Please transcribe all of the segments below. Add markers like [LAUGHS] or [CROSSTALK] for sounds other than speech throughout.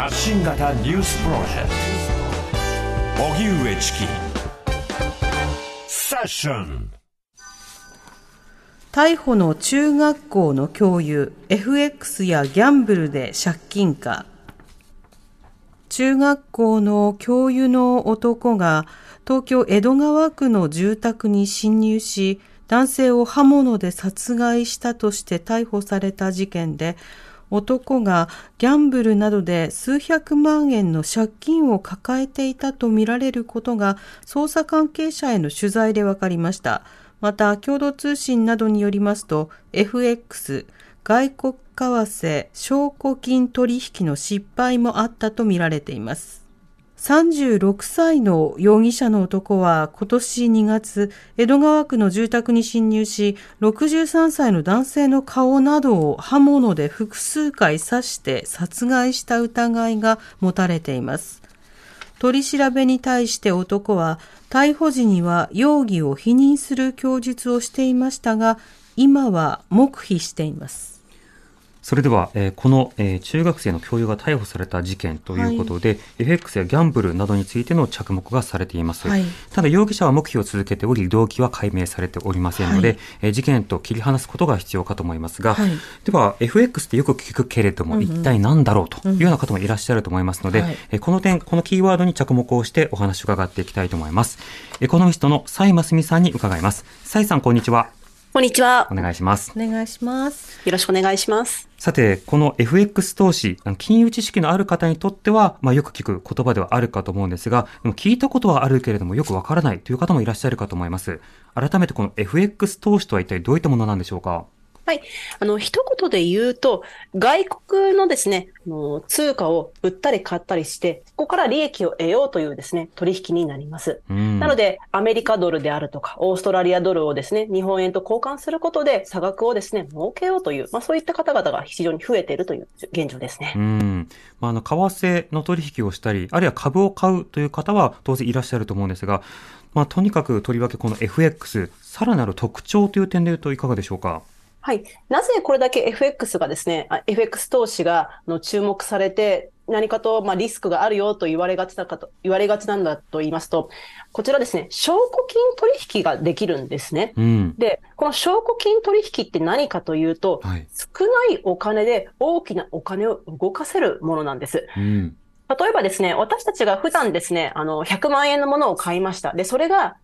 発信型ニュースプロジェクト。荻上チキ。セッション。逮捕の中学校の教諭 FX やギャンブルで借金か。中学校の教諭の男が東京江戸川区の住宅に侵入し男性を刃物で殺害したとして逮捕された事件で男がギャンブルなどで数百万円の借金を抱えていたとみられることが捜査関係者への取材で分かりました。また、共同通信などによりますと、FX、外国為替、証拠金取引の失敗もあったとみられています。36歳の容疑者の男は今年2月、江戸川区の住宅に侵入し、63歳の男性の顔などを刃物で複数回刺して殺害した疑いが持たれています。取り調べに対して男は、逮捕時には容疑を否認する供述をしていましたが、今は黙秘しています。それでは、えー、この、えー、中学生の教諭が逮捕された事件ということで、はい、FX やギャンブルなどについての着目がされています。はい、ただ、容疑者は黙秘を続けており、動機は解明されておりませんので、はい、えー、事件と切り離すことが必要かと思いますが、はい、では、FX ってよく聞くけれども、うんうん、一体何だろうというような方もいらっしゃると思いますので、はい、えこの点、このキーワードに着目をしてお話を伺っていきたいと思います。エコノミストの蔡真澄さんに伺います。蔡さん、こんにちは。こんにちは。お願いします。お願いします。よろしくお願いします。さて、この FX 投資、金融知識のある方にとっては、まあ、よく聞く言葉ではあるかと思うんですが、でも聞いたことはあるけれどもよくわからないという方もいらっしゃるかと思います。改めてこの FX 投資とは一体どういったものなんでしょうか？はい。あの、一言で言うと、外国のですね、あの通貨を売ったり買ったりして、ここから利益を得ようというですね、取引になります。なので、アメリカドルであるとか、オーストラリアドルをですね、日本円と交換することで、差額をですね、儲けようという、まあそういった方々が非常に増えているという現状ですね。うん。まあ、あの、為替の取引をしたり、あるいは株を買うという方は当然いらっしゃると思うんですが、まあ、とにかくとりわけこの FX、さらなる特徴という点で言うといかがでしょうか？はい。なぜこれだけ FX がですね、FX 投資がの注目されて、何かと、まあ、リスクがあるよと言われがちだかと、言われがちなんだと言いますと、こちらですね、証拠金取引ができるんですね。うん、で、この証拠金取引って何かというと、はい、少ないお金で大きなお金を動かせるものなんです。うん例えばですね、私たちが普段ですね、あの、100万円のものを買いました。で、それが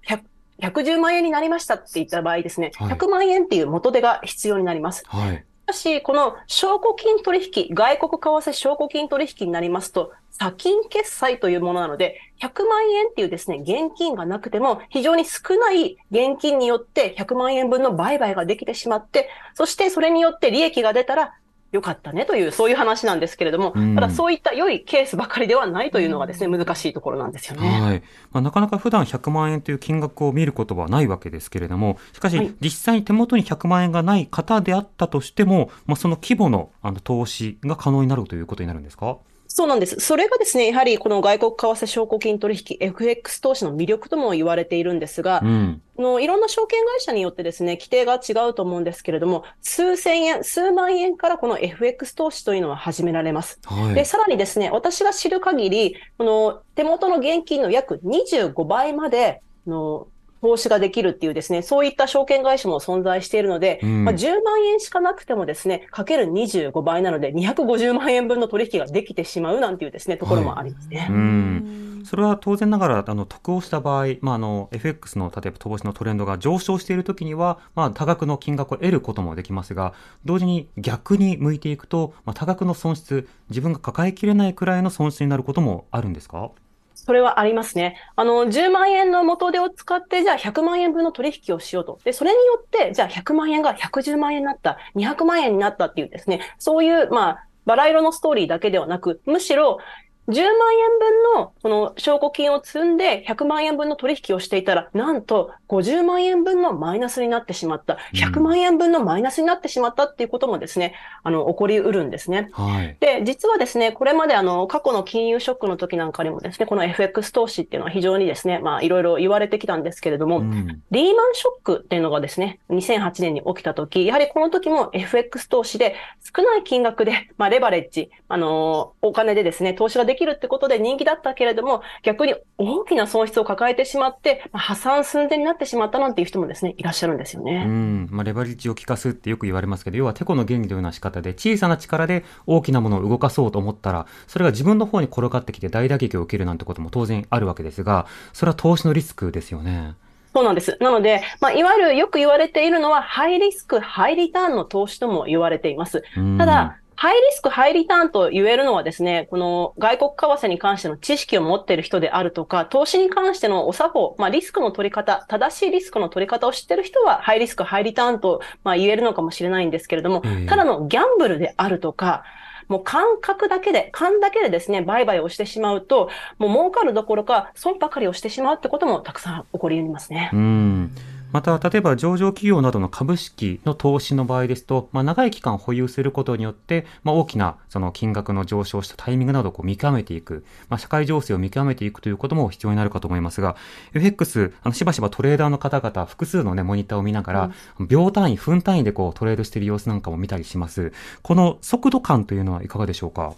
110万円になりましたって言った場合ですね、はい、100万円っていう元手が必要になります。はい。しかし、この証拠金取引、外国為替証拠金取引になりますと、先金決済というものなので、100万円っていうですね、現金がなくても、非常に少ない現金によって100万円分の売買ができてしまって、そしてそれによって利益が出たら、よかったねという、そういう話なんですけれども、うん、ただそういった良いケースばかりではないというのがですね、難しいところなんですよね。はい。まあ、なかなか普段100万円という金額を見ることはないわけですけれども、しかし、実際に手元に100万円がない方であったとしても、まあ、その規模のあの投資が可能になるということになるんですか？そうなんです。それがですね、やはりこの外国為替証拠金取引 FX 投資の魅力とも言われているんですが、うん、のいろんな証券会社によってですね、規定が違うと思うんですけれども、数千円、数万円からこの FX 投資というのは始められます。はい、で、さらにですね、私が知る限り、この手元の現金の約25倍まで、の投資ができるっていうですね、そういった証券会社も存在しているので、うん、まあ、10万円しかなくてもですね、かける25倍なので、250万円分の取引ができてしまうなんていうですね、ところもありますね。はい、うん。それは当然ながら、あの、得をした場合、まあ、あの、FX の、例えば投資のトレンドが上昇しているときには、まあ、多額の金額を得ることもできますが、同時に逆に向いていくと、まあ、多額の損失、自分が抱えきれないくらいの損失になることもあるんですか？それはありますね。あの、10万円の元手を使って、じゃあ100万円分の取引をしようと。で、それによって、じゃあ100万円が110万円になった、200万円になったっていうですね、そういう、まあ、バラ色のストーリーだけではなく、むしろ、10万円分のこの証拠金を積んで100万円分の取引をしていたら、なんと50万円分のマイナスになってしまった、100万円分のマイナスになってしまったっていうこともですね、あの、起こりうるんですね。はい、で、実はですね、これまであの、過去の金融ショックの時なんかにもですね、この FX 投資っていうのは非常にですね、まあ、いろいろ言われてきたんですけれども、うん、リーマンショックっていうのがですね、2008年に起きた時、やはりこの時も FX 投資で少ない金額で、まあ、レバレッジ、あのお金でですね、投資ができるってことで人気だったけれども、逆に大きな損失を抱えてしまって、まあ、破産寸前になってしまったなんていう人もですね、いらっしゃるんですよね。うん。まあ、レバレッジを効かすってよく言われますけど、要はテコの原理のような仕方で、小さな力で大きなものを動かそうと思ったら、それが自分の方に転がってきて大打撃を受けるなんてことも当然あるわけですが、それは投資のリスクですよね。そうなんです。なので、まあ、いわゆるよく言われているのは、ハイリスク、ハイリターンの投資とも言われています。ただ、ハイリスク、ハイリターンと言えるのはですね、この外国為替に関しての知識を持っている人であるとか、投資に関してのお作法、まあリスクの取り方、正しいリスクの取り方を知っている人は、ハイリスク、ハイリターンと、まあ、言えるのかもしれないんですけれども、ただのギャンブルであるとか、もう感覚だけで、勘だけでですね、売買をしてしまうと、もう儲かるどころか、損ばかりをしてしまうってこともたくさん起こり得ますね。うんまた、例えば上場企業などの株式の投資の場合ですと、まあ、長い期間保有することによって、まあ、大きなその金額の上昇したタイミングなどをこう見極めていく、まあ、社会情勢を見極めていくということも必要になるかと思いますが、FX、あのしばしばトレーダーの方々、複数のね、モニターを見ながら、うん、秒単位、分単位でこうトレードしている様子なんかも見たりします。この速度感というのはいかがでしょうか？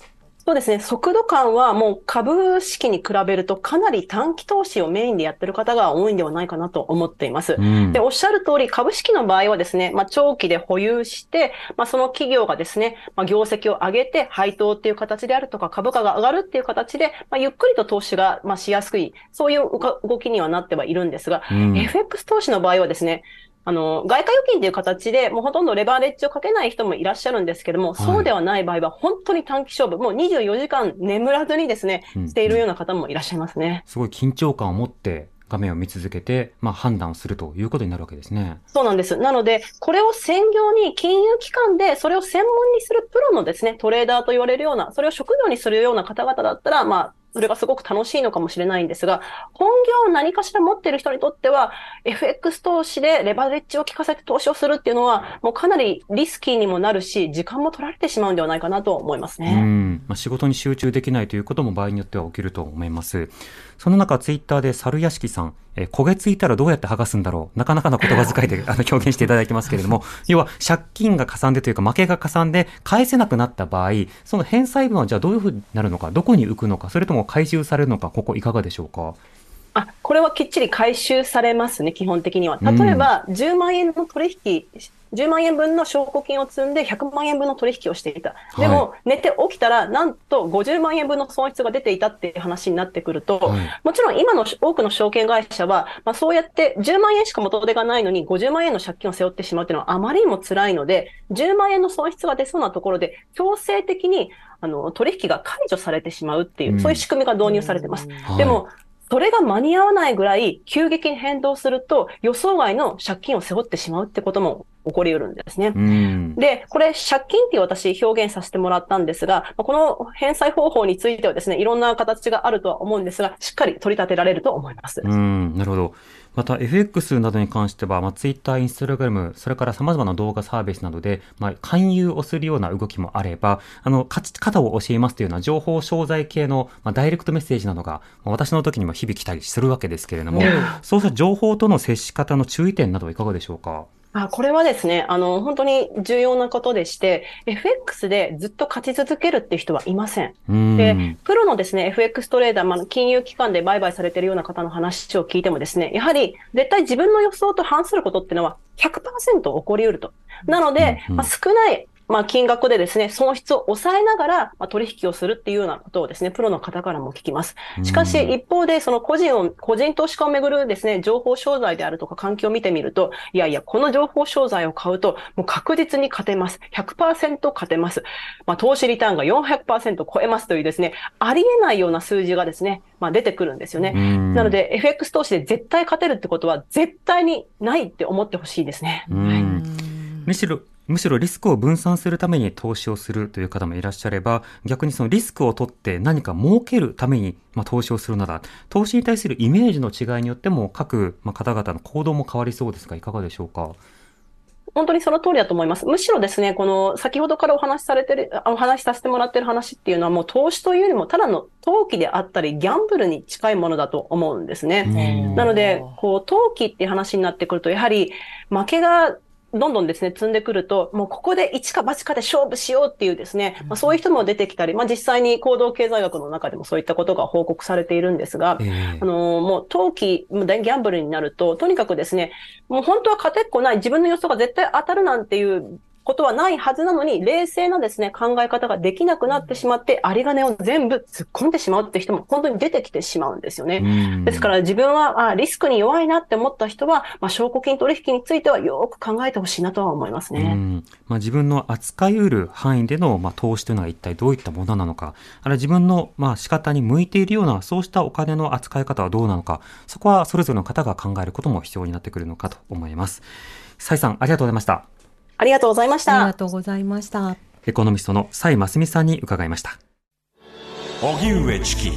そうですね。速度感はもう株式に比べるとかなり短期投資をメインでやってる方が多いんではないかなと思っています。うん、で、おっしゃる通り株式の場合はですね、まあ、長期で保有して、まあ、その企業がですね、まあ、業績を上げて配当っていう形であるとか株価が上がるっていう形で、まあ、ゆっくりと投資が、まあ、しやすい、そういう動きにはなってはいるんですが、うん、FX 投資の場合はですね、あの、外貨預金という形で、もうほとんどレバレッジをかけない人もいらっしゃるんですけども、はい、そうではない場合は、本当に短期勝負、もう24時間眠らずにですね、しているような方もいらっしゃいますね。すごい緊張感を持って画面を見続けて、まあ、判断をするということになるわけですね。そうなんです。なので、これを専業に金融機関で、それを専門にするプロのですね、トレーダーと言われるような、それを職業にするような方々だったら、まあ、それがすごく楽しいのかもしれないんですが、本業を何かしら持ってる人にとっては、FX 投資でレバレッジを効かせて投資をするっていうのは、もうかなりリスキーにもなるし、時間も取られてしまうんではないかなと思いますね。うん。まあ、仕事に集中できないということも場合によっては起きると思います。その中、ツイッターで猿屋敷さん、え焦げついたらどうやって剥がすんだろう。なかなかの言葉遣いで [LAUGHS] あの表現していただいてますけれども、要は借金がかさんでというか負けがかさんで返せなくなった場合、その返済分はじゃあどういうふうになるのか、どこに浮くのか、それとも回収されるのか、ここいかがでしょうか？あ、これはきっちり回収されますね、基本的には。例えば、10万円の取引10万円分の証拠金を積んで100万円分の取引をしていた。でも、寝て起きたら、なんと50万円分の損失が出ていたっていう話になってくると、はい、もちろん今の多くの証券会社は、まあ、そうやって10万円しか元手がないのに50万円の借金を背負ってしまうっていうのはあまりにも辛いので、10万円の損失が出そうなところで、強制的にあの取引が解除されてしまうっていう、そういう仕組みが導入されてます。でも、それが間に合わないぐらい急激に変動すると予想外の借金を背負ってしまうってことも起こり得るんですね。で、これ、借金っていう私表現させてもらったんですが、この返済方法についてはですね、いろんな形があるとは思うんですが、しっかり取り立てられると思います。うん、なるほど。また FX などに関しては、まあ、Twitter、Instagram、それから様々な動画サービスなどで、まあ、勧誘をするような動きもあれば、あの、勝ち方を教えますというような情報商材系の、まあ、ダイレクトメッセージなどが、まあ、私の時にも日々来たりするわけですけれども、うん、そうした情報との接し方の注意点などはいかがでしょうか？あこれはですね、あの、本当に重要なことでして、FX でずっと勝ち続けるって人はいません。んで、プロのですね、FX トレーダー、まあ、金融機関で売買されているような方の話を聞いてもですね、やはり絶対自分の予想と反することっていうのは100%起こり得ると。なので、まあ、少ないまあ、金額でですね、損失を抑えながら、まあ、取引をするっていうようなことをですね、プロの方からも聞きます。しかし、一方で、その個人を、個人投資家をめぐるですね、情報商材であるとか環境を見てみると、いやいや、この情報商材を買うと、もう確実に勝てます。100%勝てます。まあ、投資リターンが400%超えますというですね、ありえないような数字がですね、まあ、出てくるんですよね。なので、FX 投資で絶対勝てるってことは、絶対にないって思ってほしいですね。はい、むしろむしろリスクを分散するために投資をするという方もいらっしゃれば、逆にそのリスクを取って何か儲けるために、まあ、投資をするなら、投資に対するイメージの違いによっても各、まあ、方々の行動も変わりそうですが、いかがでしょうか？本当にその通りだと思います。むしろですね、この先ほどからお話しされてる、お話しさせてもらってる話っていうのはもう投資というよりもただの投機であったり、ギャンブルに近いものだと思うんですね。なので、こう、投機っていう話になってくると、やはり負けがどんどんですね、積んでくると、もうここで一か八かで勝負しようっていうですね、まあ、そういう人も出てきたり、まあ、実際に行動経済学の中でもそういったことが報告されているんですが、えー、あの、もう投機、ギャンブルになると、とにかくですね、もう本当は勝てっこない、自分の予想が絶対当たるなんていうことはないはずなのに、冷静なですね、考え方ができなくなってしまって、有り金を全部突っ込んでしまうって人も本当に出てきてしまうんですよね。ですから自分はあリスクに弱いなって思った人は、まあ、証拠金取引についてはよく考えてほしいなとは思いますね。まあ、自分の扱いうる範囲での、まあ、投資というのは一体どういったものなのか、あるいは自分の、まあ、仕方に向いているような、そうしたお金の扱い方はどうなのか、そこはそれぞれの方が考えることも必要になってくるのかと思います。蔡さん、ありがとうございました。ありがとうございました。ありがとうございました。エコノミストの蔡真澄さんに伺いました。荻上チキ。